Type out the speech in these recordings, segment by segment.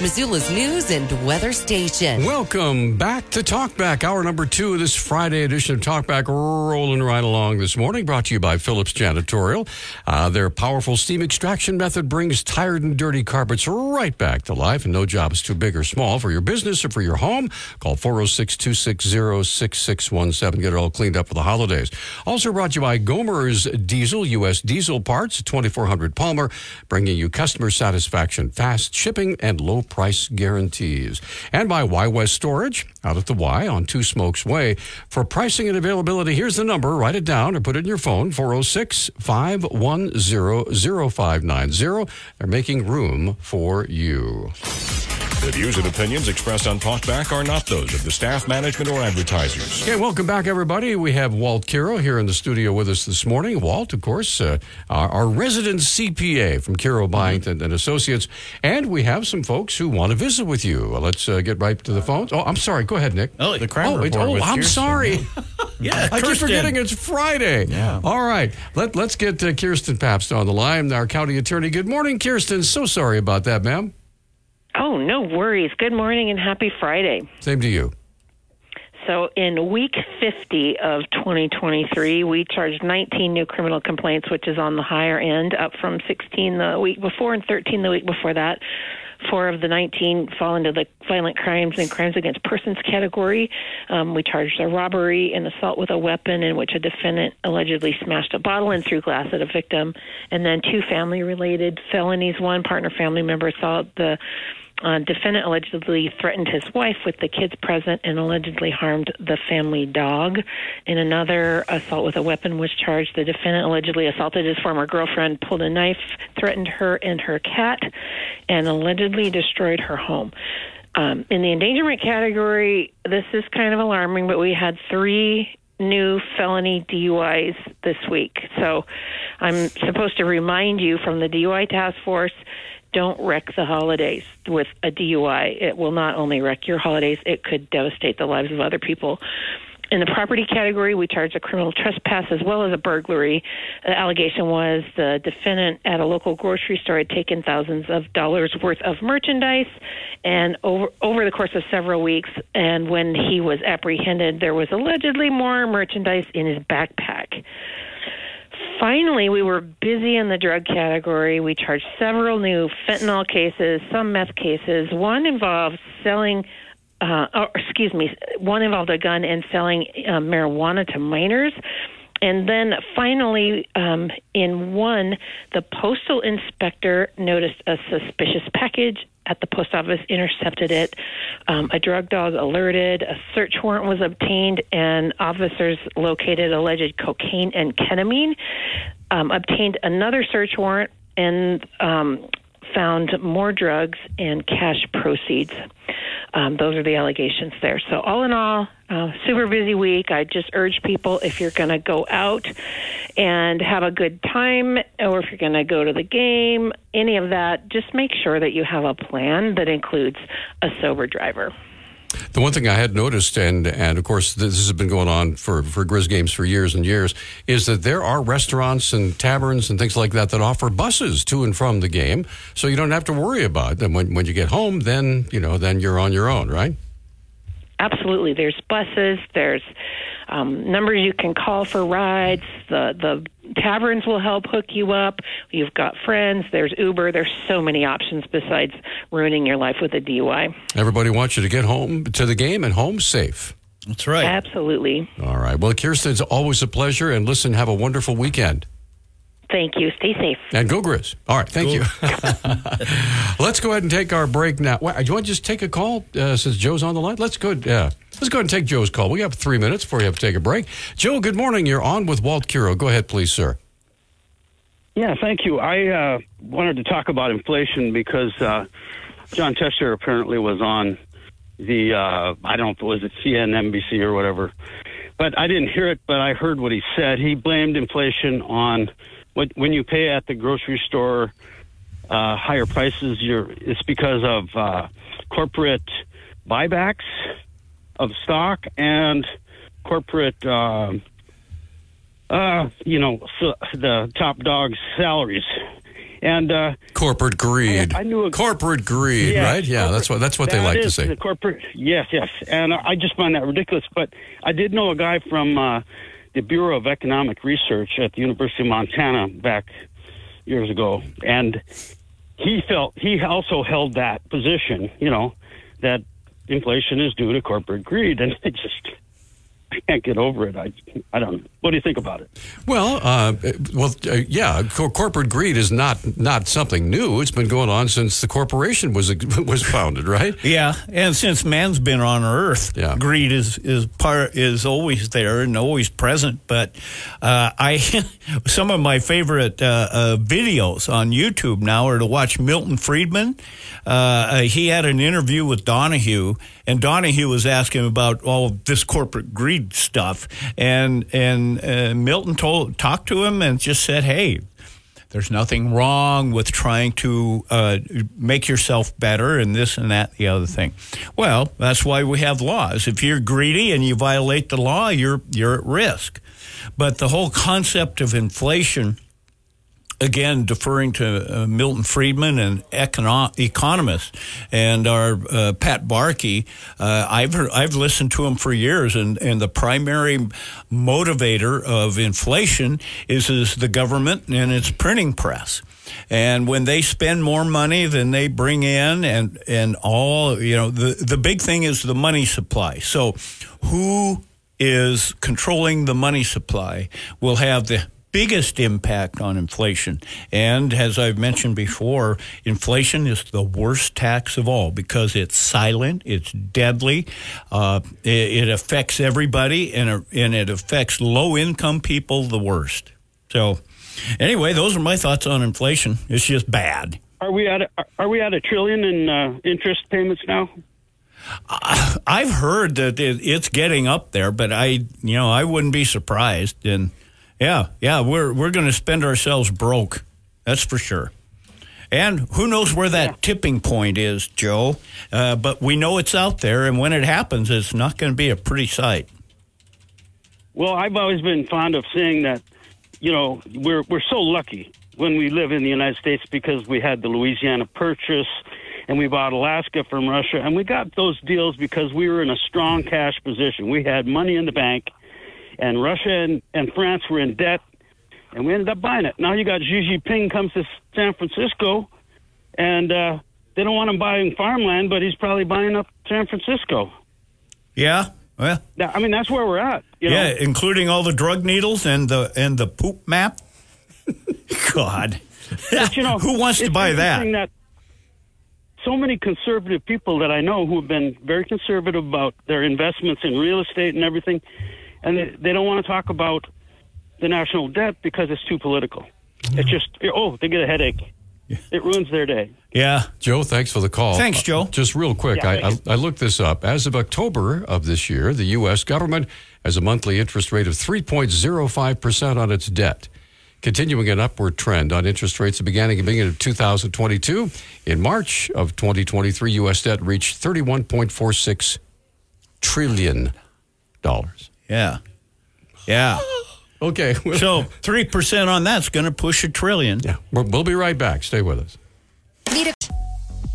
Missoula's news and weather station. Welcome back to Talkback, hour number two of this Friday edition of Talkback, rolling right along this morning. Brought to you by Phillips Janitorial. Uh, their powerful steam extraction method brings tired and dirty carpets right back to life, and no job is too big or small for your business or for your home. Call 406 260 6617. Get it all cleaned up for the holidays. Also brought to you by Gomer's Diesel, U.S. Diesel Parts, 2400 Palmer, bringing you customer satisfaction, fast shipping, and low price guarantees. And by Y West Storage, out at the Y on Two Smokes Way. For pricing and availability, here's the number. Write it down or put it in your phone 406 510 0590. They're making room for you. The views and opinions expressed on Talkback are not those of the staff, management, or advertisers. Okay, welcome back, everybody. We have Walt Kero here in the studio with us this morning. Walt, of course, uh, our, our, resident CPA from Kero Byington and Associates, and we have some folks who want to visit with you. Uh, let's uh, get right to the phones. Oh, I'm sorry. Go ahead, Nick. Oh, the crime oh, report. oh I'm Kirsten. sorry. yeah, I keep forgetting it's Friday. Yeah. All right. Let, let's get uh, Kirsten Pabst on the line, our county attorney. Good morning, Kirsten. So sorry about that, ma'am. Oh, no worries. Good morning and happy Friday. Same to you. So, in week 50 of 2023, we charged 19 new criminal complaints, which is on the higher end, up from 16 the week before and 13 the week before that. Four of the 19 fall into the violent crimes and crimes against persons category. Um, we charged a robbery and assault with a weapon in which a defendant allegedly smashed a bottle and threw glass at a victim, and then two family related felonies. One partner family member assault the uh, defendant allegedly threatened his wife with the kids present and allegedly harmed the family dog. In another assault with a weapon was charged. The defendant allegedly assaulted his former girlfriend, pulled a knife, threatened her and her cat, and allegedly destroyed her home. Um, in the endangerment category, this is kind of alarming, but we had three new felony DUIs this week. So I'm supposed to remind you from the DUI task force don't wreck the holidays with a DUI. It will not only wreck your holidays, it could devastate the lives of other people. In the property category, we charged a criminal trespass as well as a burglary. The allegation was the defendant at a local grocery store had taken thousands of dollars worth of merchandise, and over over the course of several weeks, and when he was apprehended, there was allegedly more merchandise in his backpack finally, we were busy in the drug category. We charged several new fentanyl cases, some meth cases. One involved selling, uh, or excuse me, one involved a gun and selling uh, marijuana to minors. And then finally, um, in one, the postal inspector noticed a suspicious package at the post office, intercepted it. Um, a drug dog alerted, a search warrant was obtained, and officers located alleged cocaine and ketamine. Um, obtained another search warrant and um, found more drugs and cash proceeds. Um, those are the allegations there. So, all in all, uh, super busy week. I just urge people if you're going to go out and have a good time, or if you're going to go to the game, any of that, just make sure that you have a plan that includes a sober driver. The one thing I had noticed, and and of course this has been going on for for Grizz games for years and years, is that there are restaurants and taverns and things like that that offer buses to and from the game, so you don't have to worry about them when when you get home. Then you know, then you're on your own, right? Absolutely. There's buses. There's um, numbers you can call for rides. The the taverns will help hook you up. You've got friends. There's Uber. There's so many options besides ruining your life with a DUI. Everybody wants you to get home to the game and home safe. That's right. Absolutely. All right. Well, Kirsten, it's always a pleasure. And listen, have a wonderful weekend. Thank you. Stay safe. And go Grizz. All right. Thank you. Let's go ahead and take our break now. Wait, do you want to just take a call uh, since Joe's on the line? Let's go. Uh, let's go ahead and take Joe's call. We have three minutes before you have to take a break. Joe, good morning. You're on with Walt Kero. Go ahead, please, sir. Yeah, thank you. I uh, wanted to talk about inflation because uh, Jon Tester apparently was on the uh, I don't know was it CNBC or whatever, but I didn't hear it. But I heard what he said. He blamed inflation on when when you pay at the grocery store uh, higher prices, you're, it's because of uh, corporate buybacks of stock and corporate, um uh, you know, the top dogs' salaries. And uh, Corporate greed. I- I knew a- corporate greed, Yeah, right? Yeah, that's what that's what they that like to say. The corporate, yes, yes, and I just find that ridiculous. But I did know a guy from uh, the Bureau of Economic Research at the University of Montana back years ago, and he felt he also held that position. You know that inflation is due to corporate greed, and it just can't get over it. I I don't know. What do you think about it? Well, uh, well, uh, yeah. Cor- corporate greed is not not something new. It's been going on since the corporation was was founded, right? Yeah, and since man's been on Earth, Yeah. greed is is part is always there and always present. But uh, I, some of my favorite uh, uh, videos on YouTube now are to watch Milton Friedman. Uh, uh, he had an interview with Donahue, and Donahue was asking about all of this corporate greed stuff, and and uh, Milton told talked to him and just said, "Hey." There's nothing wrong with trying to uh, make yourself better and this and that, the other thing. Well, that's why we have laws. If you're greedy and you violate the law, you're you're at risk. But the whole concept of inflation, again, deferring to uh, Milton Friedman and econo- economists and our uh, Pat Barkey, uh, I've heard, I've listened to him for years, and, and the primary motivator of inflation is is the government and its printing press. And when they spend more money than they bring in, and and all you know, the the big thing is the money supply. So, who is controlling the money supply will have the biggest impact on inflation. And as I've mentioned before, inflation is the worst tax of all because it's silent, it's deadly, uh, it, it affects everybody, and, it- and it affects low income people the worst. So, anyway, those are my thoughts on inflation. It's just bad. Are we at a, are we at a trillion in uh, interest payments now? I've heard that it, it's getting up there, but I, you know, I wouldn't be surprised. And yeah, yeah, we're we're going to spend ourselves broke. That's for sure. And who knows where that tipping point is, Joe? Uh, but we know it's out there, and when it happens, it's not going to be a pretty sight. Well, I've always been fond of saying that, you know, we're we're so lucky when we live in the United States because we had the Louisiana Purchase and we bought Alaska from Russia and we got those deals because we were in a strong cash position. We had money in the bank and Russia and, and France were in debt and we ended up buying it. Now you got Xi Jinping comes to San Francisco and uh, they don't want him buying farmland, but he's probably buying up San Francisco. Yeah, well, I mean, that's where we're at. You know? yeah, including all the drug needles and the and the poop map. God, But, you know, who wants to buy that? that? So many conservative people that I know who have been very conservative about their investments in real estate and everything, and they, they don't want to talk about the national debt because it's too political. It's just oh, they get a headache. It ruins their day. Yeah, Joe, thanks for the call. Thanks, Joe. Uh, just real quick, Yeah, I, I, I looked this up. As of October of this year, the U.S. government has a monthly interest rate of 3.05% on its debt, continuing an upward trend on interest rates that began at the beginning of 2022. In March of 2023, U.S. debt reached 31.46 trillion dollars. Yeah, yeah. Okay. So three percent on that's going to push a trillion. yeah, we'll we'll be right back. Stay with us.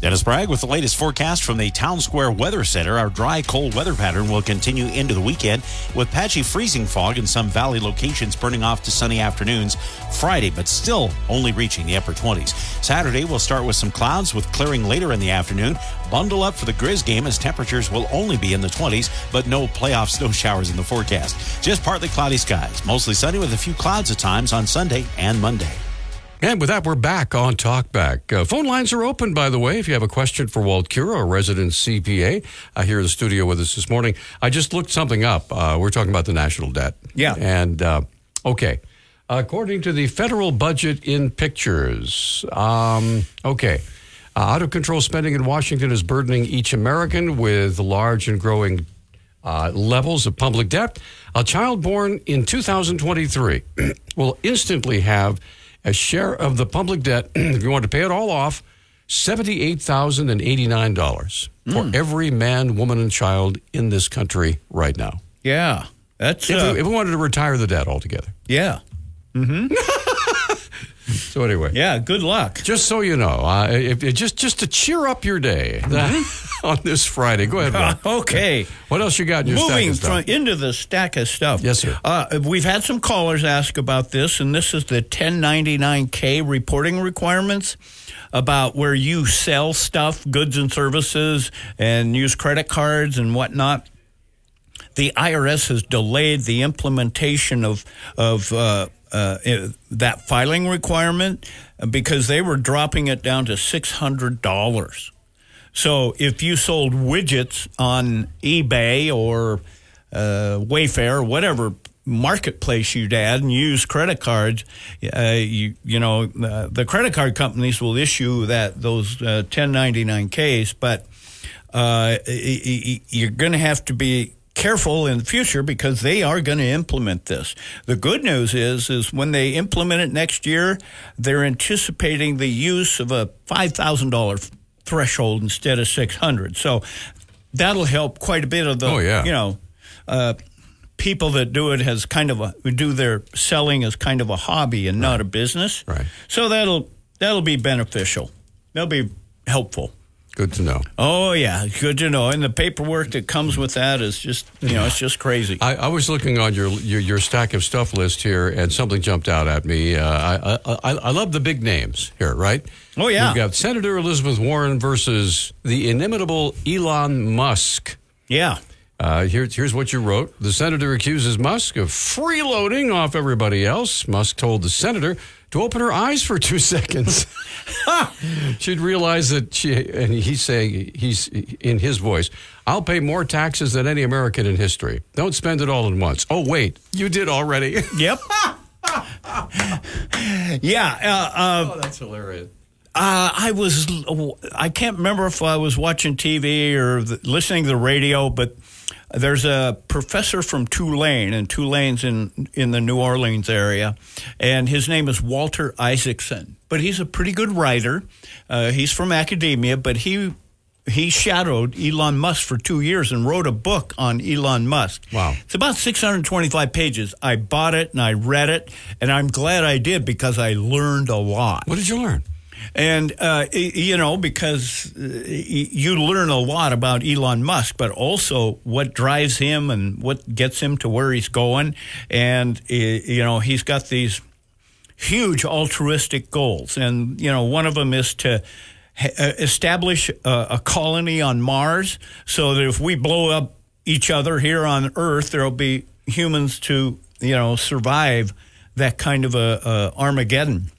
Dennis Bragg with the latest forecast from the Town Square Weather Center. Our dry, cold weather pattern will continue into the weekend with patchy freezing fog in some valley locations burning off to sunny afternoons Friday, but still only reaching the upper 20s. Saturday, we'll start with some clouds with clearing later in the afternoon. Bundle up for the Grizz game as temperatures will only be in the 20s, but no playoff snow showers in the forecast. Just partly cloudy skies, mostly sunny with a few clouds at times on Sunday and Monday. And with that, we're back on Talkback. Uh, phone lines are open, by the way. If you have a question for Walt Kero, a resident CPA, uh, here in the studio with us this morning. I just looked something up. Uh, we're talking about the national debt. Yeah. And, uh, okay. According to the federal budget in pictures, um, okay. Uh, out of control spending in Washington is burdening each American with large and growing uh, levels of public debt. A child born in 2023 will instantly have a share of the public debt, if you want to pay it all off, $78,089 for every man, woman, and child in this country right now. Yeah. That's If, uh, we, if we wanted to retire the debt altogether. yeah. So, anyway. Yeah, good luck. Just so you know, uh, if, if- just just to cheer up your day on this Friday. Go ahead. Bob. Okay. What else you got in your stack Moving of stuff? from, into the stack of stuff. Yes, sir. Uh, we've had some callers ask about this, and this is the 1099K reporting requirements about where you sell stuff, goods and services, and use credit cards and whatnot. The IRS has delayed the implementation of of uh, uh, eh, that filing requirement because they were dropping it down to six hundred dollars. So if you sold widgets on eBay or uh, Wayfair whatever marketplace you'd add and use credit cards, uh, you you know uh, the credit card companies will issue that those uh, 1099Ks, but uh, y- y- you're going to have to be careful in the future because they are going to implement this. The good news is is when they implement it next year, they're anticipating the use of a five thousand dollar threshold instead of six hundred. So that'll help quite a bit of the Oh, yeah. you know. Uh, People that do it as kind of a do their selling as kind of a hobby and not a business, Right. So that'll that'll be beneficial. That'll be helpful. Good to know. Oh yeah, good to know. And the paperwork that comes with that is just you know it's just crazy. I, I was looking on your, your your stack of stuff list here, and something jumped out at me. Uh, I, I I love the big names here, right? Oh, yeah. We've got Senator Elizabeth Warren versus the inimitable Elon Musk. Yeah, Uh, here, here's what you wrote. The senator accuses Musk of freeloading off everybody else. Musk told the senator to open her eyes for two seconds. She'd realize that she, and he's saying, he's in his voice, I'll pay more taxes than any American in history. Don't spend it all at once. Oh, wait, you did already. yep. yeah, uh, uh, oh, that's hilarious. uh, I was I can't remember if I was watching TV or the, listening to the radio, but there's a professor from Tulane, and Tulane's in in the New Orleans area, and his name is Walter Isaacson. But he's a pretty good writer. Uh, he's from academia, but he he shadowed Elon Musk for two years and wrote a book on Elon Musk. Wow. It's about 625 pages. I bought it and I read it, and I'm glad I did because I learned a lot. What did you learn? And, uh, you know, because uh, you learn a lot about Elon Musk, but also what drives him and what gets him to where he's going. And, you know, he's got these huge altruistic goals. And, you know, one of them is to uh, establish a, colony on Mars so that if we blow up each other here on Earth, there'll be humans to, you know, survive that kind of a, a Armageddon.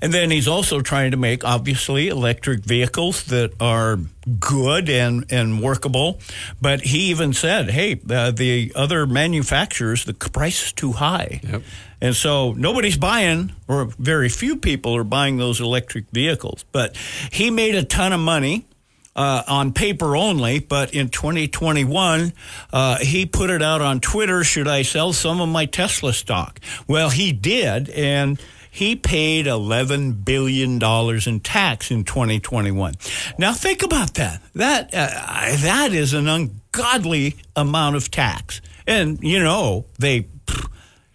And then he's also trying to make, obviously, electric vehicles that are good and, and workable. But he even said, hey, uh, the other manufacturers, the price is too high. Yep. And so nobody's buying, or very few people are buying those electric vehicles. But he made a ton of money. Uh, on paper only, but in 2021, uh, he put it out on Twitter. Should I sell some of my Tesla stock? Well, he did, and he paid $11 billion in tax in 2021. Now, think about that. That, uh, that is an ungodly amount of tax. And, you know, they,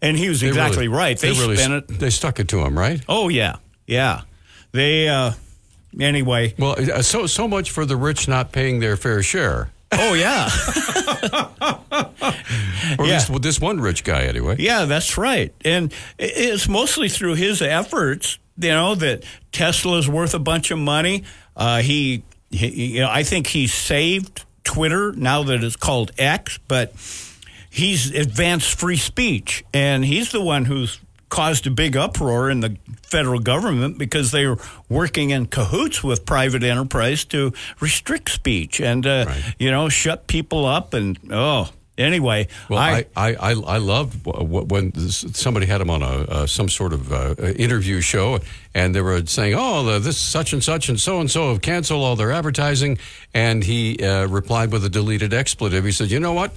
and he was They exactly really- right. They, really spent it. They stuck it to him, right? Oh, yeah. Yeah. They, uh, anyway. Well, uh, so so much for the rich not paying their fair share. Oh, yeah. Or at Yeah. least with this one rich guy, anyway. Yeah, that's right. And it's mostly through his efforts, you know, that Tesla's worth a bunch of money. Uh, he, he, you know, I think he saved Twitter now that it's called X, but he's advanced free speech, and he's the one who's caused a big uproar in the federal government because they were working in cahoots with private enterprise to restrict speech and uh, Right. you know shut people up and oh anyway Well, I I I, I loved w- w- when somebody had him on a uh, some sort of uh, interview show, and they were saying, "Oh, the, this such and such and so and so have canceled all their advertising," and he uh, replied with a deleted expletive. He said, "You know what?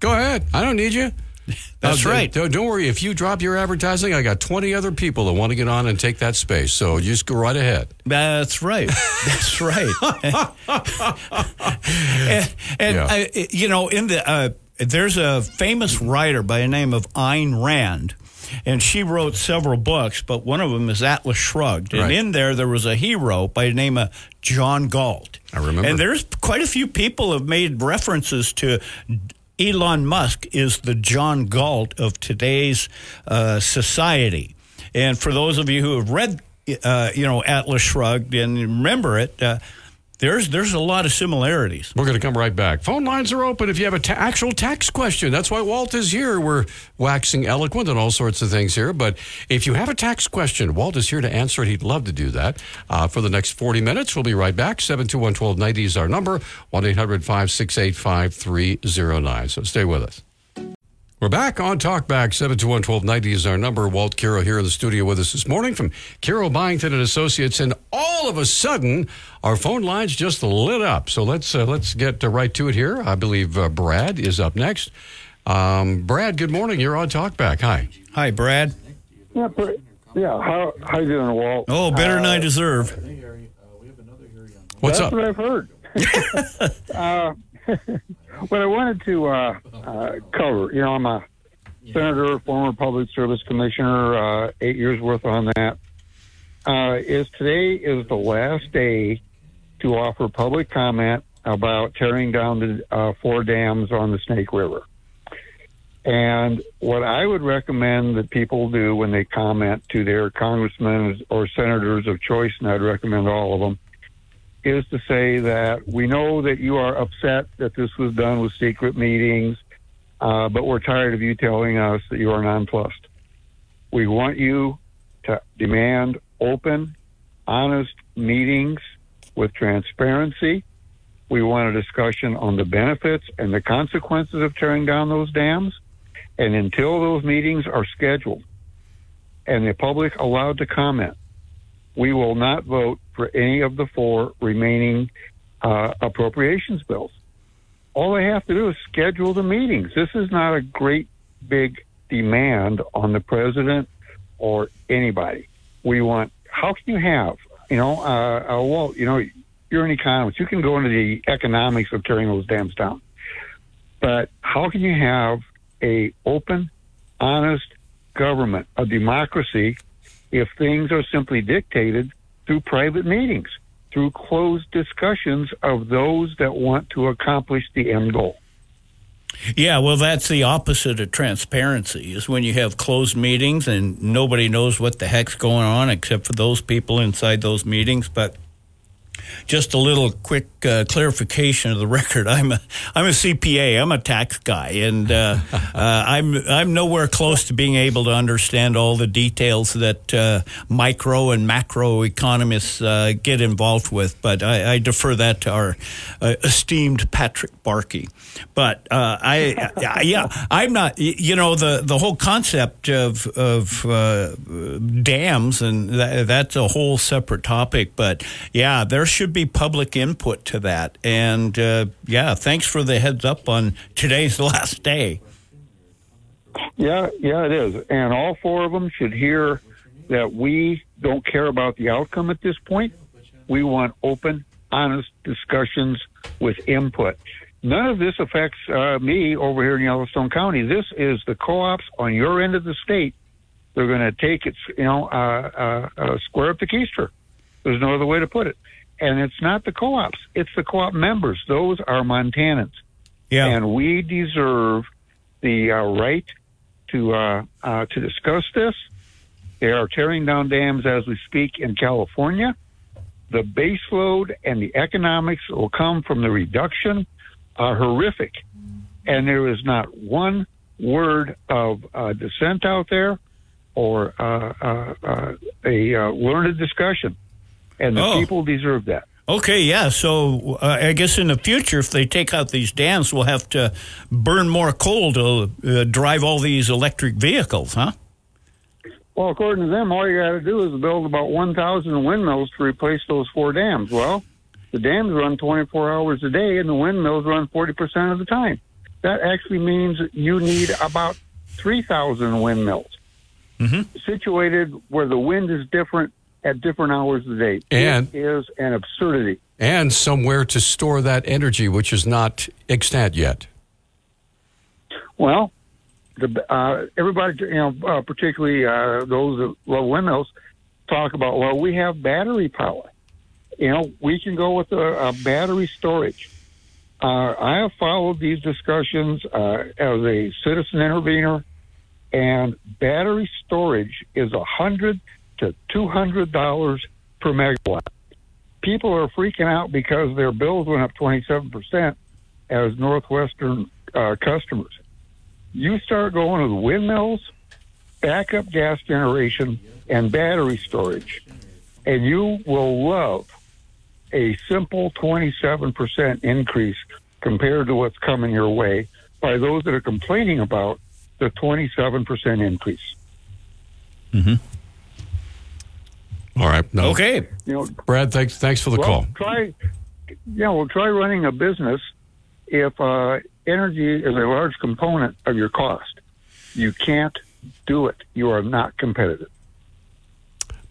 Go ahead. I don't need you." That's Uh, right. Don't, don't worry. If you drop your advertising, I got 20 other people that want to get on and take that space. So you just go right ahead. That's right. That's right. and and Yeah. I, you know, in the uh, there's a famous writer by the name of Ayn Rand. And she wrote several books, but one of them is Atlas Shrugged. And Right. in there, there was a hero by the name of John Galt. I remember. And there's quite a few people have made references to Elon Musk is the John Galt of today's uh, society. And for those of you who have read, uh, you know, Atlas Shrugged and remember it, uh, there's there's a lot of similarities. We're going to come right back. Phone lines are open if you have an ta- actual tax question. That's why Walt is here. We're waxing eloquent and all sorts of things here. But if you have a tax question, Walt is here to answer it. He'd love to do that uh, for the next 40 minutes. We'll be right back. 721 1290 is our number 1 800 568 5309. So stay with us. We're back on Talkback. 721 1290 is our number. Walt Kero here in the studio with us this morning from Kero Byington and Associates. And all of a sudden, our phone lines just lit up. So let's uh, let's get uh, right to it here. I believe uh, Brad is up next. Um, Brad, good morning. You're on Talkback. Hi. Hi, Brad. Yeah, per- yeah. How how you doing, Walt? Oh, better than I Uh, deserve. What's up? That's up? what I've heard. uh, what I wanted to uh, uh, cover, you know, I'm a senator, former public service commissioner, uh, eight years worth on that. Uh, is today is the last day to offer public comment about tearing down the uh, four dams on the Snake River. And what I would recommend that people do when they comment to their congressmen or senators of choice, and I'd recommend all of them, is to say that we know that you are upset that this was done with secret meetings, uh, but we're tired of you telling us that you are nonplussed. We want you to demand open, honest meetings with transparency. We want a discussion on the benefits and the consequences of tearing down those dams. And until those meetings are scheduled and the public allowed to comment, we will not vote for any of the four remaining uh, appropriations bills. All they have to do is schedule the meetings. This is not a great big demand on the president or anybody. We want, how can you have, you know, uh, uh, you know, you're an economist. You can go into the economics of tearing those dams down. But how can you have a open, honest government, a democracy, if things are simply dictated through private meetings, through closed discussions of those that want to accomplish the end goal. Yeah, well, that's the opposite of transparency. Is when you have closed meetings and nobody knows what the heck's going on except for those people inside those meetings. But just a little quick uh, clarification of the record. I'm a I'm a CPA. I'm a tax guy, and uh, uh, I'm I'm nowhere close to being able to understand all the details that uh, micro and macro economists uh, get involved with. But I, I defer that to our uh, esteemed Patrick Barkey. But uh, I, I yeah I'm not you know the the whole concept of of uh, dams and tha- that's a whole separate topic. But yeah, there should be public input to that. And uh, yeah, thanks for the heads up on today's last day. Yeah, yeah, it is. And all four of them should hear that we don't care about the outcome at this point. We want open, honest discussions with input. None of this affects uh, me over here in Yellowstone County. This is the co-ops on your end of the state. They're going to take it, you know, uh, uh, uh, square up the keister. There's no other way to put it. And it's not the co-ops; it's the co-op members. Those are Montanans. Yeah. and we deserve the uh, right to uh, uh, to discuss this. They are tearing down dams as we speak in California. The baseload and the economics that will come from the reduction are horrific, and there is not one word of uh, dissent out there or uh, uh, uh, a uh, learned discussion, and the Oh. people deserve that. Okay, yeah. So uh, I guess in the future, if they take out these dams, we'll have to burn more coal to uh, drive all these electric vehicles, huh? Well, according to them, all you got to do is build about 1,000 windmills to replace those four dams. Well, the dams run 24 hours a day, and the windmills run 40% of the time. That actually means you need about 3,000 windmills Mm-hmm. situated where the wind is different at different hours of the day. And- it is an absurdity. And somewhere to store that energy, which is not extant yet. Well, the uh, everybody, you know, uh, particularly uh, those that love windmills, talk about well, we have battery power. You know, we can go with a, a battery storage. Uh, I have followed these discussions uh, as a citizen intervener, and battery storage is a hundred to two hundred dollars per megawatt. People are freaking out because their bills went up twenty seven percent as Northwestern uh, customers. You start going with windmills, backup gas generation, and battery storage, and you will love a simple 27% increase compared to what's coming your way by those that are complaining about the 27% increase. All right. No. Okay. You know, Brad, thanks thanks for the well, call. try, yeah, well, try running a business if uh, energy is a large component of your cost. You can't do it. You are not competitive.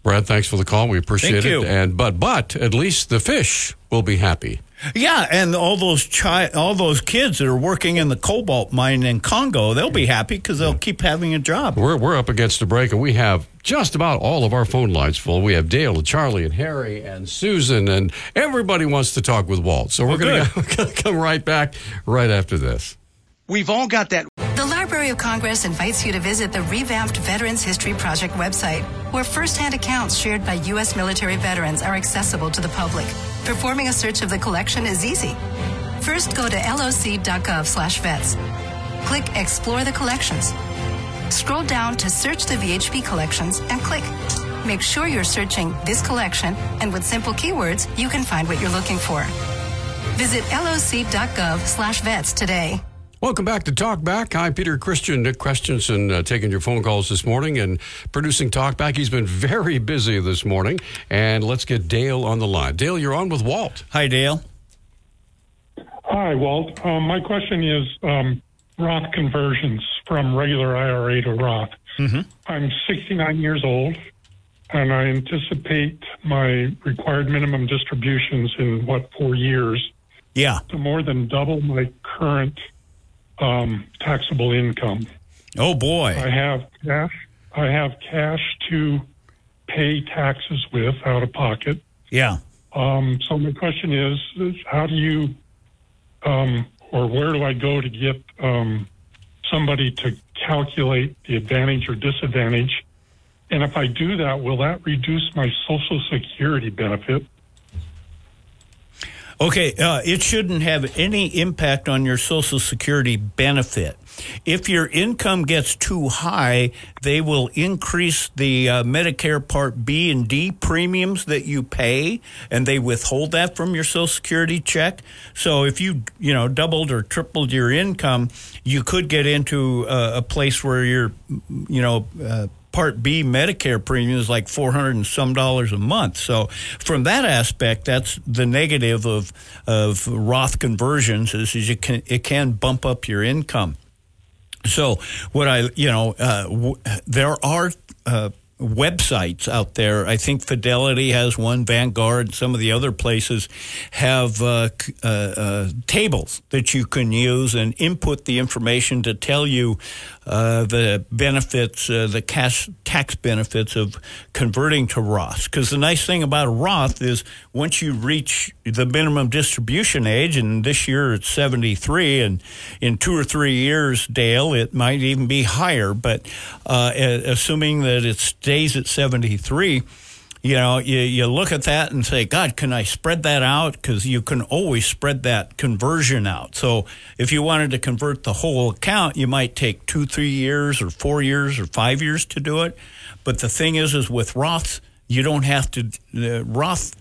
Brad, thanks for the call. We appreciate Thank it. you. And but but at least the fish will be happy. Yeah, and all those chi- all those kids that are working in the cobalt mine in Congo, they'll be happy because they'll keep having a job. We're we're up against a break, and we have just about all of our phone lines full. We have Dale and Charlie and Harry and Susan, and everybody wants to talk with Walt. So we're Well, going to come right back right after this. We've all got that Of Congress invites you to visit the revamped Veterans History Project website, where firsthand accounts shared by U.S. military veterans are accessible to the public. Performing a search of the collection is easy. First, go to loc.gov/vets. Click Explore the Collections. Scroll down to Search the VHP collections and click. Make sure you're searching this collection, and with simple keywords, you can find what you're looking for. Visit loc.gov/vets today. Welcome back to Talkback. I'm Peter Christian. Nick Christensen uh, taking your phone calls this morning and producing Talkback. He's been very busy this morning. And let's get Dale on the line. Dale, you're on with Walt. Hi, Dale. Hi, Walt. Um, my question is um, Roth conversions from regular IRA to Roth. I'm 69 years old, and I anticipate my required minimum distributions in what four years Yeah. to more than double my current um, taxable income. Oh boy. I have cash. I have cash to pay taxes with out of pocket. Yeah. Um, so my question is, is how do you, um, or where do I go to get um, somebody to calculate the advantage or disadvantage? And if I do that, will that reduce my Social Security benefit? Okay, uh, it shouldn't have any impact on your Social Security benefit. If your income gets too high, they will increase the uh, Medicare Part B and D premiums that you pay, and they withhold that from your Social Security check. So if you you know doubled or tripled your income, you could get into uh, a place where you're you know. Part B Medicare premium is like four hundred and some dollars a month. So from that aspect, that's the negative of of Roth conversions is, is can it can bump up your income. So what I you know uh, w- there are. Uh, websites out there. I think Fidelity has one, Vanguard, some of the other places have uh, uh, uh, tables that you can use and input the information to tell you uh, the benefits, uh, the cash tax benefits of converting to Roth. Because the nice thing about a Roth is once you reach the minimum distribution age, and this year it's 73, and in two or three years, Dale, it might even be higher, but uh, assuming that it stays at 73, you know, you, you look at that and say, God, can I spread that out? Because you can always spread that conversion out. So if you wanted to convert the whole account, you might take two, three years or four years or five years to do it. But the thing is, is with Roths, you don't have to, uh, Roth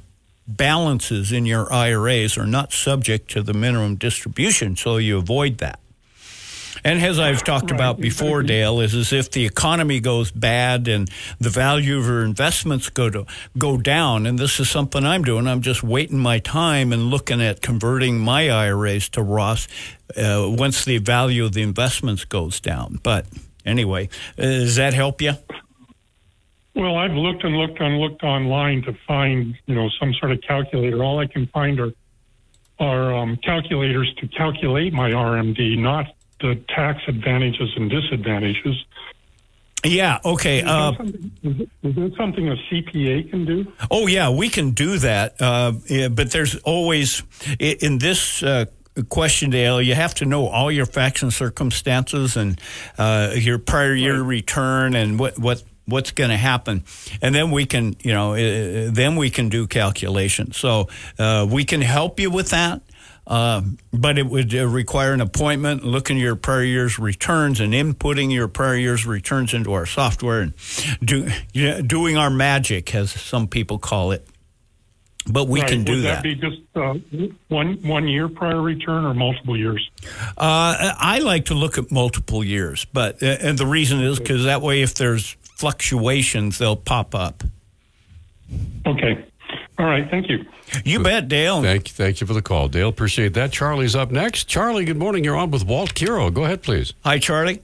balances in your IRAs are not subject to the minimum distribution, so you avoid that. And as I've talked about before, Dale, is as if the economy goes bad and the value of your investments go to go down. And this is something I'm doing. I'm just waiting my time and looking at converting my IRAs to Roth uh, once the value of the investments goes down. But anyway, uh, does that help you? Well, I've looked and looked and looked online to find, you know, some sort of calculator. All I can find are are um, calculators to calculate my RMD, not the tax advantages and disadvantages. Yeah. Okay. Is, Uh, that something, is, that something a CPA can do? Oh yeah, we can do that. Uh, yeah, but there's always in this uh, question, Dale. You have to know all your facts and circumstances and uh, your prior year return and what what what's going to happen, and then we can you know uh, then we can do calculations. So uh, we can help you with that. Uh, but it would uh, require an appointment, looking at your prior year's returns and inputting your prior year's returns into our software and do, you know, doing our magic, as some people call it. But we Right. can do that. Would that. that be just uh, one one year prior return or multiple years? Uh, I like to look at multiple years, but uh, and the reason is because that way, if there's fluctuations, they'll pop up. Okay. All right. Thank you. You bet, Dale. Thank, thank you for the call, Dale. Appreciate that. Charlie's up next. Charlie, good morning. You're on with Walt Kero. Go ahead, please. Hi, Charlie.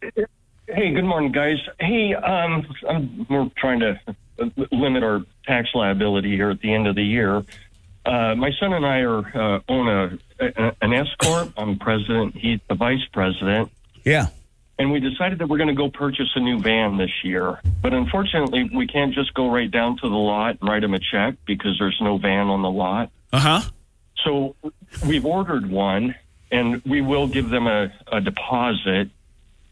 Hey, good morning, guys. Hey, um, I'm, we're trying to limit our tax liability here at the end of the year. Uh, my son and I are uh, own a, a an S corp. I'm president. He's the vice president. Yeah. And we decided that we're going to go purchase a new van this year. But unfortunately, we can't just go right down to the lot and write them a check because there's no van on the lot. Uh huh. So we've ordered one, and we will give them a, a deposit,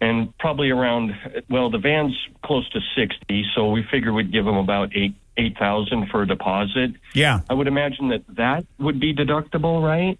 and probably around well, the van's close to sixty, so we figure we'd give them about eight eight thousand for a deposit. Yeah. I would imagine that that would be deductible, right?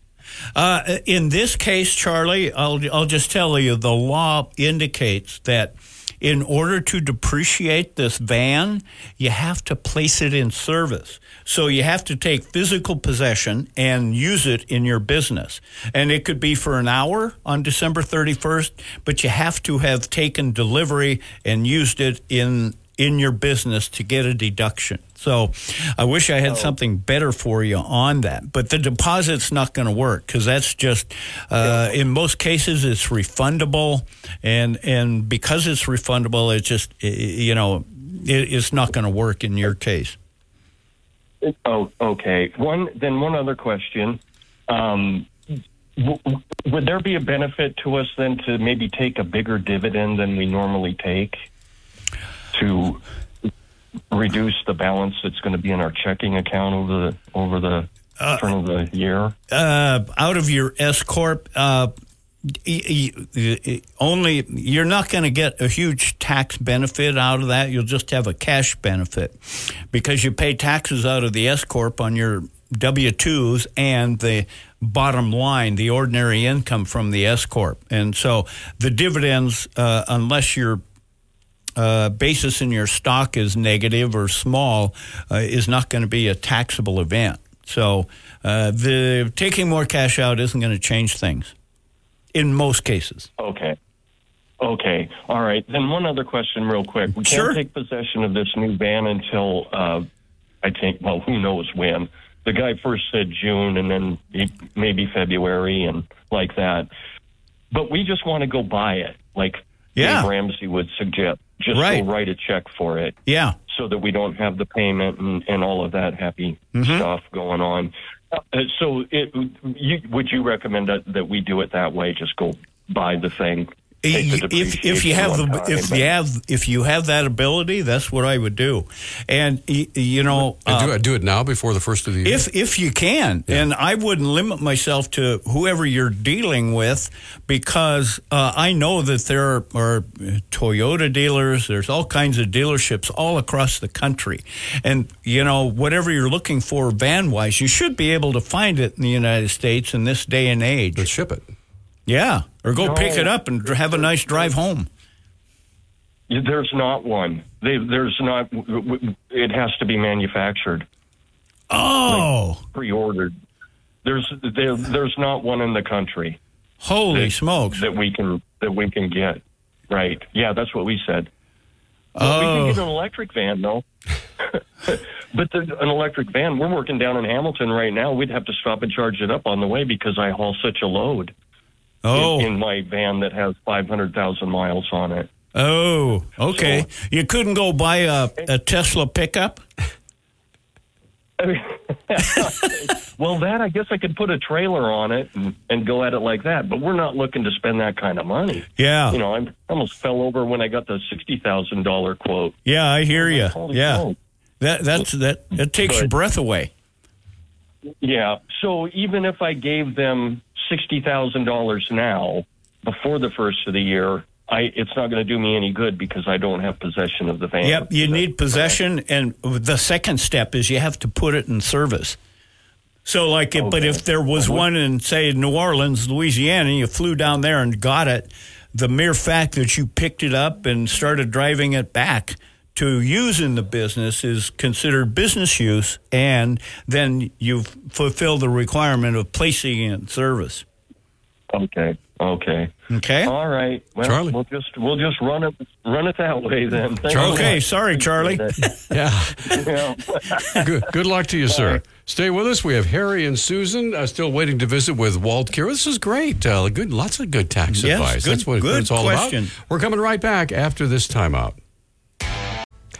Uh, in this case, Charlie, I'll, I'll just tell you the law indicates that in order to depreciate this van, you have to place it in service. So you have to take physical possession and use it in your business. And it could be for an hour on December 31st, but you have to have taken delivery and used it in in your business to get a deduction. So I wish I had something better for you on that. But the deposit's not going to work because that's just, uh, in most cases, it's refundable. And, and because it's refundable, it just, i- i- you know, it, it's not going to work in your case. Oh, okay. One then one other question. Um, w- would there be a benefit to us then to maybe take a bigger dividend than we normally take to reduce the balance that's going to be in our checking account over the over the turn of the year? uh, out of your S corp, uh, y- y- y- only you're not going to get a huge tax benefit out of that. You'll just have a cash benefit because you pay taxes out of the S corp on your W twos and the bottom line, the ordinary income from the S corp, and so the dividends, uh, unless your uh, basis in your stock is negative or small, uh, is not going to be a taxable event. So uh, the taking more cash out isn't going to change things in most cases. Okay. Okay. All right. Then one other question, real quick. We can't Sure. take possession of this new van until uh, I think. Well, who knows when? The guy first said June, and then maybe February, and like that. But we just want to go buy it, like Yeah. Dave Ramsey would suggest. Just Right. go write a check for it. Yeah. so that we don't have the payment and, and all of that happy Mm-hmm. stuff going on. Uh, so, it, you, would you recommend that, that we do it that way? Just go buy the thing. If if you have the time, if you have if you have that ability, that's what I would do. And you know, uh, do, do it now before the first of the year. If if you can, and I wouldn't limit myself to whoever you're dealing with, because uh, I know that there are, are Toyota dealers. There's all kinds of dealerships all across the country, and you know whatever you're looking for van wise, you should be able to find it in the United States in this day and age. But ship it. Yeah, or go No. pick it up and have a nice drive home. There's not one. They, there's not. It has to be manufactured, Oh, pre-ordered. There's there, there's not one in the country holy that- smokes! that we can that we can get. Right? Yeah, that's what we said. Well, we Oh. can get an electric van, though. but the, an electric van, we're working down in Hamilton right now. We'd have to stop and charge it up on the way because I haul such a load. Oh. in, in my van that has 500,000 miles on it. Oh, okay. you couldn't go buy a, a Tesla pickup? well, that I guess I could put a trailer on it and, and go at it like that, but we're not looking to spend that kind of money. Yeah. You know, I almost fell over when I got the sixty thousand dollar quote. Yeah, I hear you. Yeah. smoke. That that's that that takes your breath away. Yeah. So even if I gave them sixty thousand dollars now before the first of the year, I it's not going to do me any good because I don't have possession of the van. Yep, you need possession, and the second step is you have to put it in service. So, like, if, but if there was uh-huh. one in, say, New Orleans, Louisiana, you flew down there and got it, the mere fact that you picked it up and started driving it back to use in the business is considered business use, and then you fulfill the requirement of placing it in service. Okay. Okay. Okay. All right. Well, Charlie. we'll just we'll just run it run it that way then. Thanks a Okay, lot. sorry, Charlie. Yeah. Yeah. good, good luck to you, sir. Stay with us. We have Harry and Susan uh, still waiting to visit with Walt Kero. This is great. Uh, good, lots of good tax Yes, advice. good- That's what, what good it's all question. about. We're coming right back after this timeout.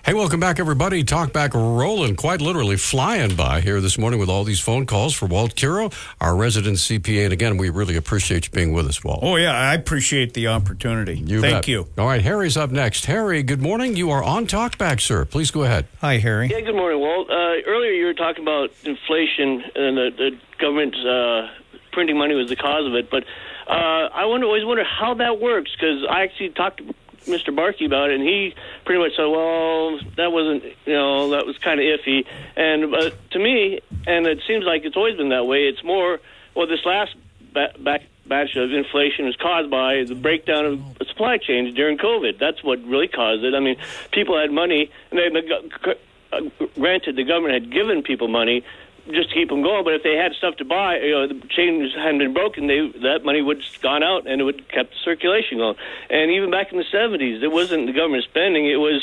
Hey, welcome back, everybody. Talk back rolling, quite literally flying by here this morning with all these phone calls for Walt Kero, our resident CPA. And again, we really appreciate you being with us, Walt. Oh, yeah, I appreciate the opportunity. You Thank bet. you. All right, Harry's up next. Harry, good morning. You are on Talkback, sir. Please go ahead. Hi, Harry. Yeah, good morning, Walt. Uh, earlier you were talking about inflation and the, the government uh, printing money was the cause of it, but uh, I wonder, always wonder how that works because I actually talked to Mr. Barkey about it, and he pretty much said, "Well, that wasn't, you know, that was kind of iffy." And but to me, and it seems like it's always been that way. It's more, well, this last ba- back batch of inflation was caused by the breakdown of supply chains during COVID. That's what really caused it. I mean, people had money, and they, uh, granted, the government had given people money just to keep them going. But if they had stuff to buy, you know, the chains hadn't been broken, they that money would have gone out and it would kept the circulation going. And even back in the '70s, it wasn't the government spending; it was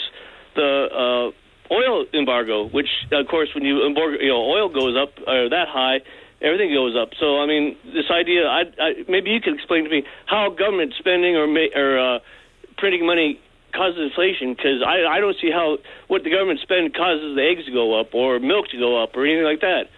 the uh, oil embargo. Which, of course, when you embargo, you know, oil goes up or that high. Everything goes up. So, I mean, this idea, I, I, maybe you could explain to me how government spending or, or uh, printing money causes inflation because I, I don't see how what the government spend causes the eggs to go up or milk to go up or anything like that.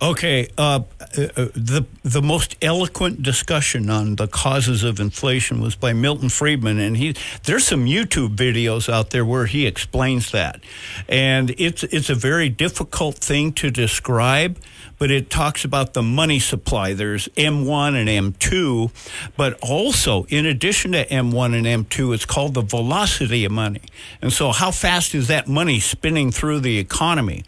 Okay, uh, uh, the the most eloquent discussion on the causes of inflation was by Milton Friedman, and he there's some YouTube videos out there where he explains that, and it's it's a very difficult thing to describe, but it talks about the money supply. There's M1 and M2, but also in addition to M1 and M2, it's called the velocity of money, and so how fast is that money spinning through the economy?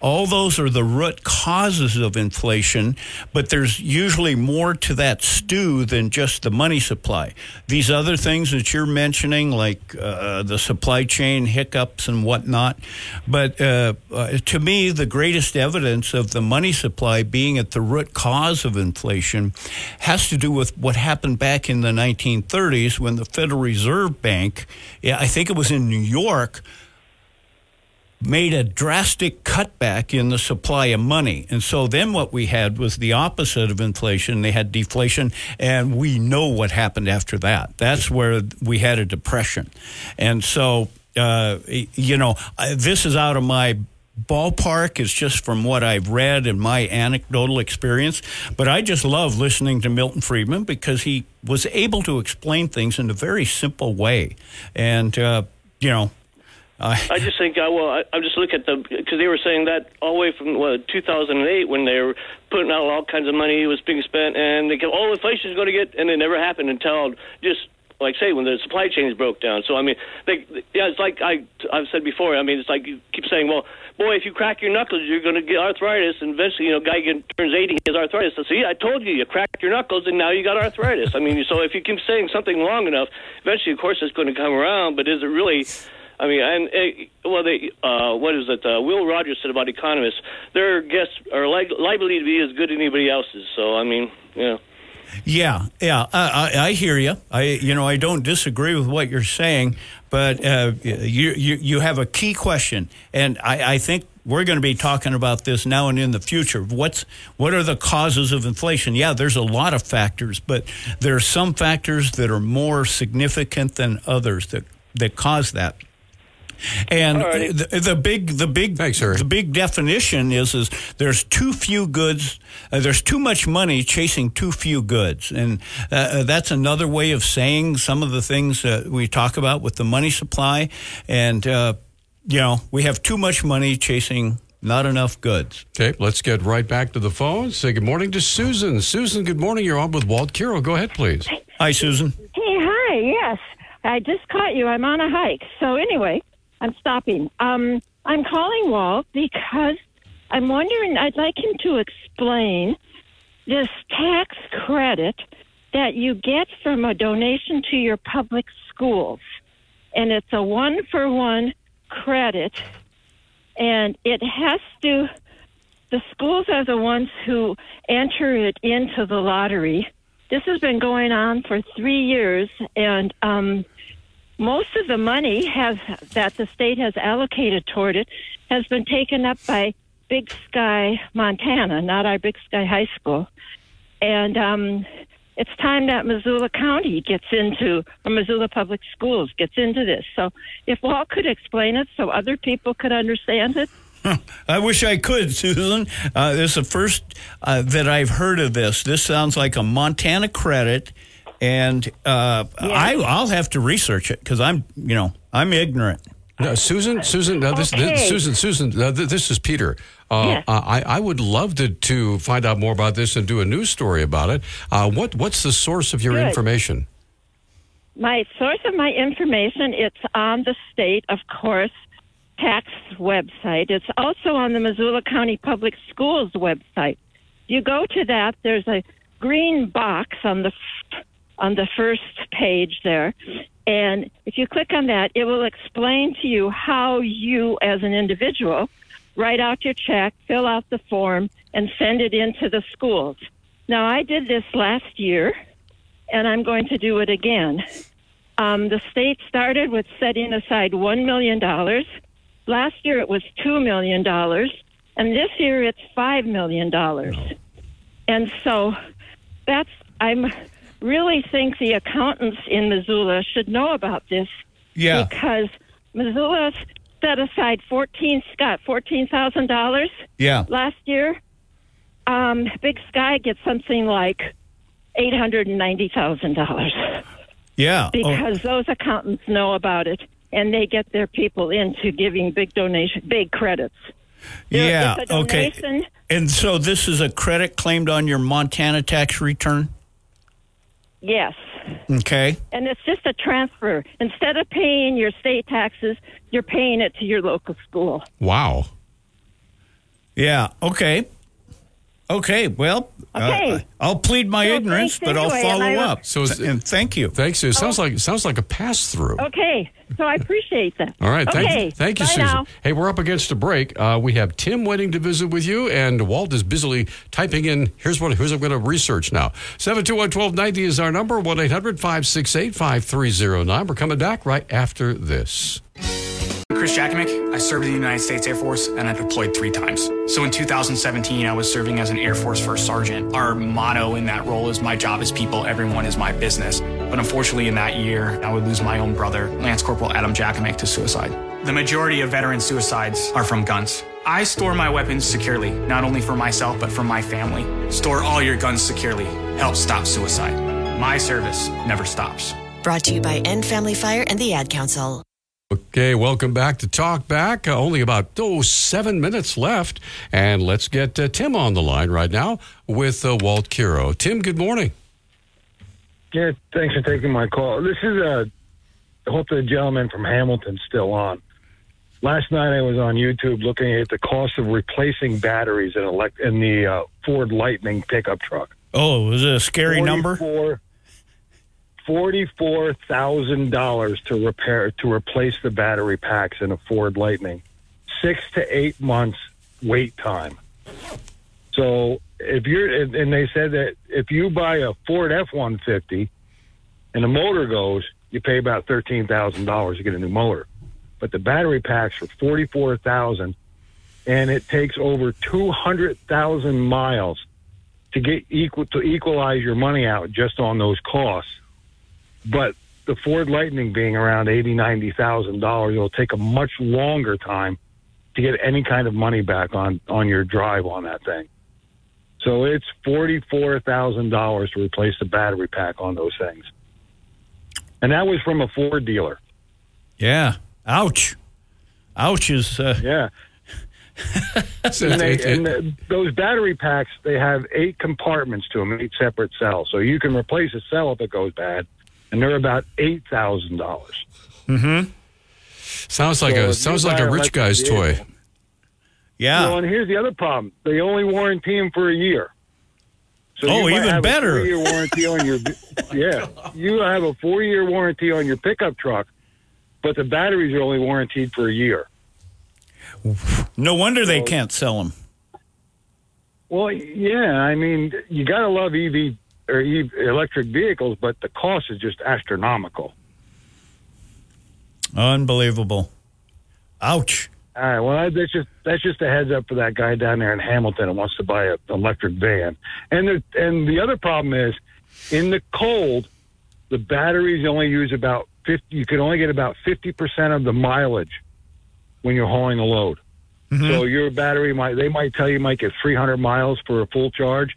All those are the root causes of inflation, but there's usually more to that stew than just the money supply. These other things that you're mentioning, like uh, the supply chain hiccups and whatnot, but uh, uh, to me, the greatest evidence of the money supply being at the root cause of inflation has to do with what happened back in the 1930s when the Federal Reserve Bank, I think it was in New York, made a drastic cutback in the supply of money. And so then what we had was the opposite of inflation. They had deflation, and we know what happened after that. That's where we had a depression. And so, uh, you know, this is out of my ballpark is just from what I've read and my anecdotal experience. But I just love listening to Milton Friedman because he was able to explain things in a very simple way. And, uh, you know, I just think, uh, well, I, I'm just look at the because they were saying that all the way from what, 2008 when they were putting out all kinds of money was being spent, and they go, oh, inflation is going to get, and it never happened until just like say when the supply chains broke down. So I mean, they, yeah, it's like I I've said before. I mean, it's like you keep saying, well, boy, if you crack your knuckles, you're going to get arthritis, and eventually, you know, guy get, turns 80, he has arthritis. So see, I told you, you cracked your knuckles, and now you got arthritis. I mean, so if you keep saying something long enough, eventually, of course, it's going to come around. But is it really? I mean, and uh, well, they uh, what is it? Uh, Will Rogers said about economists, their guests are li- likely to be as good as anybody else's. So I mean, yeah. Yeah, yeah, I, I, I hear you. I, you know, I don't disagree with what you're saying, but uh, you, you, you have a key question, and I, I think we're going to be talking about this now and in the future. What's what are the causes of inflation? Yeah, there's a lot of factors, but there are some factors that are more significant than others that that cause that. And the, the big, the big, Thanks, the big definition is is there's too few goods. Uh, there's too much money chasing too few goods, and uh, uh, that's another way of saying some of the things that we talk about with the money supply. And uh, you know, we have too much money chasing not enough goods. Okay, let's get right back to the phone. Say good morning to Susan. Susan, good morning. You're on with Walt Kero. Go ahead, please. Hi, Susan. Hey, hi. Yes, I just caught you. I'm on a hike. So anyway, I'm stopping. Um, I'm calling Walt because I'm wondering. I'd like him to explain this tax credit that you get from a donation to your public schools, and it's a one for one credit, and it has to. The schools are the ones who enter it into the lottery. This has been going on for three years, and um, most of the money that the state has allocated toward it has been taken up by Big Sky, Montana, not our Big Sky High School. And um, it's time that Missoula County gets into, or Missoula Public Schools gets into this. So if Walt could explain it so other people could understand it. I wish I could, Susan. Uh, this is the first uh, that I've heard of this. This sounds like a Montana credit, and uh, I, I'll have to research it because I'm, you know, I'm ignorant. No, Susan, Susan, uh, this, Okay. this, Susan, Susan, uh, th- this is Peter. Uh, Yes. uh, I, I would love to, to find out more about this and do a news story about it. Uh, what What's the source of your Good. information? My source of my information, it's on the state, of course, tax website. It's also on the Missoula County Public Schools website. You go to that, there's a green box on the f- on the first page there. And if you click on that, it will explain to you how you as an individual write out your check, fill out the form and send it into the schools. Now I did this last year and I'm going to do it again. Um, the state started with setting aside $1 million. Last year it was $2 million. And this year it's $5 million. And so that's, I'm really think the accountants in Missoula should know about this Yeah. because Missoula set aside 14, Scott, $14,000 Yeah. last year. Um, Big Sky gets something like eight hundred and ninety thousand dollars Yeah. Oh, because those accountants know about it and they get their people into giving big donation, big credits. There- yeah. Okay. And so this is a credit claimed on your Montana tax return. Yes, Okay. and it's just a transfer. Instead of paying your state taxes, you're paying it to your local school. Wow. Yeah. Okay. Okay. Well, uh, Okay. I'll plead my So ignorance, but I'll anyway, and follow I- up. So is- and thank you. Thanks. It sounds like it sounds like a pass through. Okay, so I appreciate that. All right, thank, okay, you, thank you, bye Susan. Now. Hey, we're up against a break. Uh, we have Tim waiting to visit with you, and Walt is busily typing in. Here's what here's what I'm going to research now. Seven two one twelve ninety is our number. One 568 5309 We're coming back right after this. Chris Jakimick. I served in the United States Air Force and I deployed three times. So in 2017, I was serving as an Air Force First Sergeant. Our motto in that role is my job is people, everyone is my business. But unfortunately, in that year, I would lose my own brother, Lance Corporal Adam Jakimick, to suicide. The majority of veteran suicides are from guns. I store my weapons securely, not only for myself, but for my family. Store all your guns securely. Help stop suicide. My service never stops. Brought to you by End Family Fire and the Ad Council. Okay, welcome back to Talk Back. Uh, only about oh seven minutes left, and let's get uh, Tim on the line right now with uh, Walt Kero. Tim, good morning. Yeah, thanks for taking my call. This is a. I hope the gentleman from Hamilton's still on. Last night I was on YouTube looking at the cost of replacing batteries in elect in the uh, Ford Lightning pickup truck. Oh, was it a scary number? Forty-four thousand dollars to repair to replace the battery packs in a Ford Lightning. Six to eight months wait time. So if you're and they said that if you buy a Ford F one fifty and the motor goes, you pay about thirteen thousand dollars to get a new motor. But the battery packs for forty four thousand, and it takes over two hundred thousand miles to get equal to equalize your money out just on those costs. But the Ford Lightning being around eighty, ninety thousand dollars, it'll take a much longer time to get any kind of money back on on your drive on that thing. So it's forty four thousand dollars to replace the battery pack on those things, and that was from a Ford dealer. Yeah. Ouch. Ouch is. Uh, yeah. and, they, and the, those battery packs, they have eight compartments to them, eight separate cells. So you can replace a cell if it goes bad, and they're about eight thousand dollars. Mm-hmm. Sounds like So a sounds like a rich electric guy's toy. vehicle- Well, and here's the other problem: they only warranty them for a year. So Oh, you even have better. A year warranty on your yeah. You have a four year warranty on your pickup truck, but the batteries are only warranted for a year. No wonder they can't sell them. Well, yeah, I mean, you got to love EV or electric vehicles, but the cost is just astronomical. Unbelievable. Ouch. All right, well, that's just that's just a heads up for that guy down there in Hamilton that wants to buy an electric van. And the and the other problem is, in the cold, the batteries only use about fifty. You can only get about fifty percent of the mileage when you're hauling a load. Mm-hmm. So your battery might they might tell you might get 300 miles for a full charge.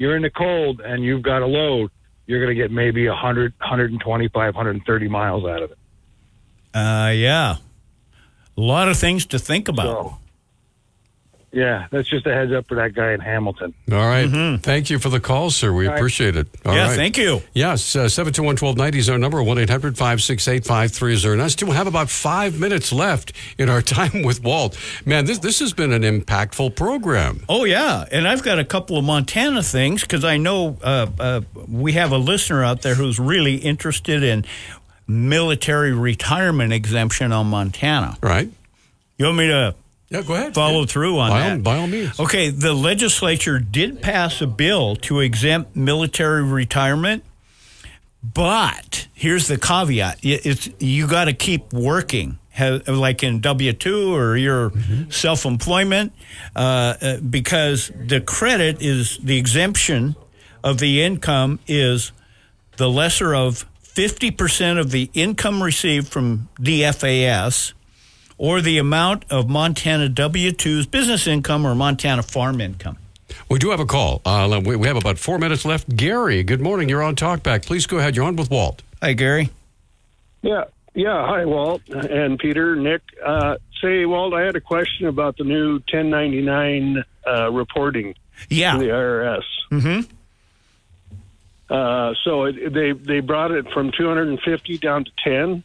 You're in the cold and you've got a load. You're going to get maybe 100, 125, 130 miles out of it. Uh, yeah. A lot of things to think about. Yeah, that's just a heads up for that guy in Hamilton. All right. Thank you for the call, sir. We All right. appreciate it. All Mm-hmm. Yeah, right. thank you. Yes, uh, 721 1290 is our number, 1 800 568 5309. Still have about five minutes left in our time with Walt. Man, this, this has been an impactful program. Oh yeah, and I've got a couple of Montana things because I know uh, uh, we have a listener out there who's really interested in military retirement exemption on Montana. Right. You want me to? Yeah, go ahead. Follow through on By that. all- by all means. Okay, the legislature did pass a bill to exempt military retirement, but here's the caveat: it's you got to keep working. Have, like in W two or your self employment, uh, uh, because the credit is the exemption of the income is the lesser of fifty percent of the income received from DFAS, or the amount of Montana W 2's business income or Montana farm income. We do have a call. Uh, we, we have about four minutes left. Gary, good morning. You're on Talkback. Please go ahead. You're on with Walt. Hi, Gary. Yeah, yeah. Hi, Walt and Peter, Nick. Uh, say, Walt, I had a question about the new 1099 uh, reporting. Yeah. To the IRS. Mm-hmm. Uh, so it, they they brought it from 250 down to 10.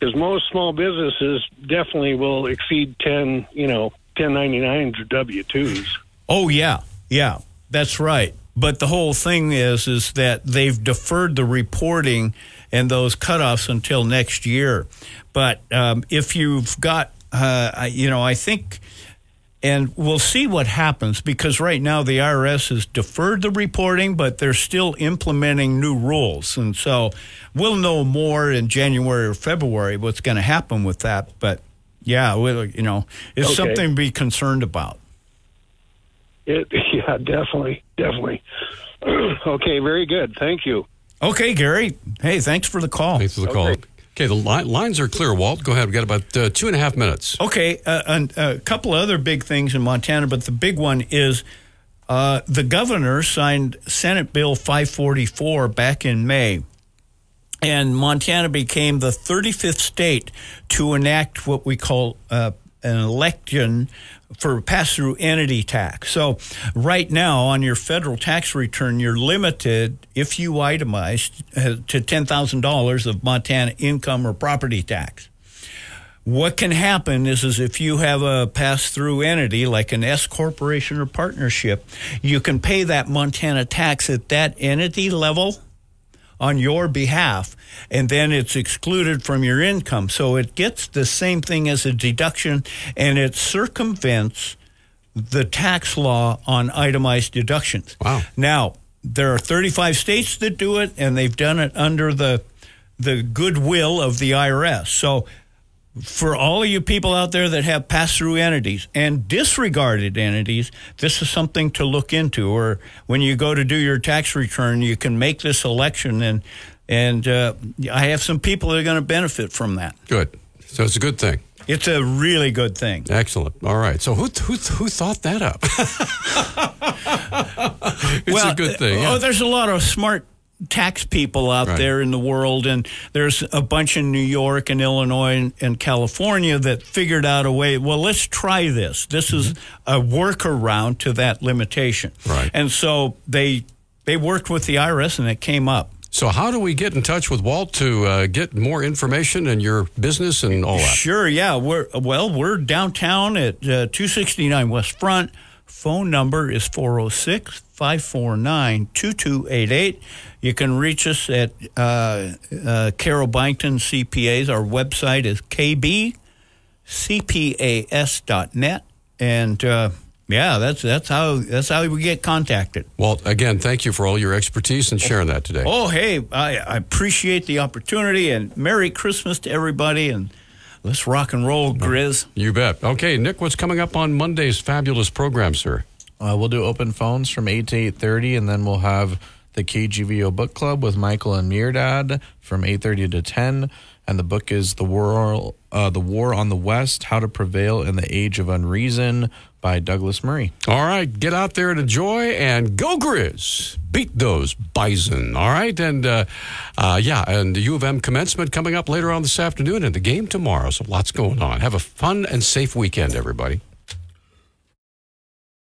Because most small businesses definitely will exceed 10, you know, 1099s or W 2s. Oh yeah, yeah, that's right. But the whole thing is, is that they've deferred the reporting and those cutoffs until next year. But um, if you've got, uh, you know, I think, and we'll see what happens because right now the IRS has deferred the reporting, but they're still implementing new rules, and so we'll know more in January or February what's going to happen with that. But yeah, well, you know, it's Okay. something to be concerned about. It, yeah, definitely, definitely. okay, very good. Thank you. Okay, Gary. Hey, thanks for the call. Thanks for the call. Okay, the li- lines are clear, Walt. Go ahead. We've got about uh, two and a half minutes. Okay, uh, a couple other big things in Montana, but the big one is uh, the governor signed Senate Bill 544 back in May. And Montana became the 35th state to enact what we call uh, an election for pass through entity tax. So, right now on your federal tax return, you're limited, if you itemize, uh, to $10,000 of Montana income or property tax. What can happen is, is if you have a pass through entity like an S corporation or partnership, you can pay that Montana tax at that entity level on your behalf, and then it's excluded from your income. So it gets the same thing as a deduction, and it circumvents the tax law on itemized deductions. Wow. Now, there are 35 states that do it, and they've done it under the the goodwill of the IRS. So for all of you people out there that have pass through entities and disregarded entities, this is something to look into. Or when you go to do your tax return, you can make this election, and and uh, I have some people that are going to benefit from that. Good. So it's a good thing. It's a really good thing. Excellent. All right. So who who who thought that up? it's well, a good thing. Oh, there's a lot of smart tax people out Right. there in the world, and there's a bunch in New York and Illinois and, and California that figured out a way. Well, let's try this. This is a workaround to that limitation. Right. And so they they worked with the IRS, and it came up. So how do we get in touch with Walt to uh, get more information in your business and all that? Sure, yeah. We're well, we're downtown at uh, 269 West Front. Phone number is 406 549 2288. You can reach us at uh, uh, Kero Byington CPAs. Our website is kbcpas.net. And uh, yeah, that's that's how that's how we get contacted. Well, again, thank you for all your expertise and sharing that today. Oh, hey, I, I appreciate the opportunity and Merry Christmas to everybody. And let's rock and roll, Grizz. You bet. Okay, Nick, what's coming up on Monday's fabulous program, sir? Uh, we'll do open phones from eight to eight thirty, and then we'll have the KGVO book club with Michael and Mirdad from eight thirty to ten. And the book is the war, uh, the war on the West: How to Prevail in the Age of Unreason by Douglas Murray. All right, get out there and enjoy and go Grizz. Beat those bison. All right. And uh, uh, yeah, and the U of M commencement coming up later on this afternoon and the game tomorrow. So lots going on. Have a fun and safe weekend, everybody.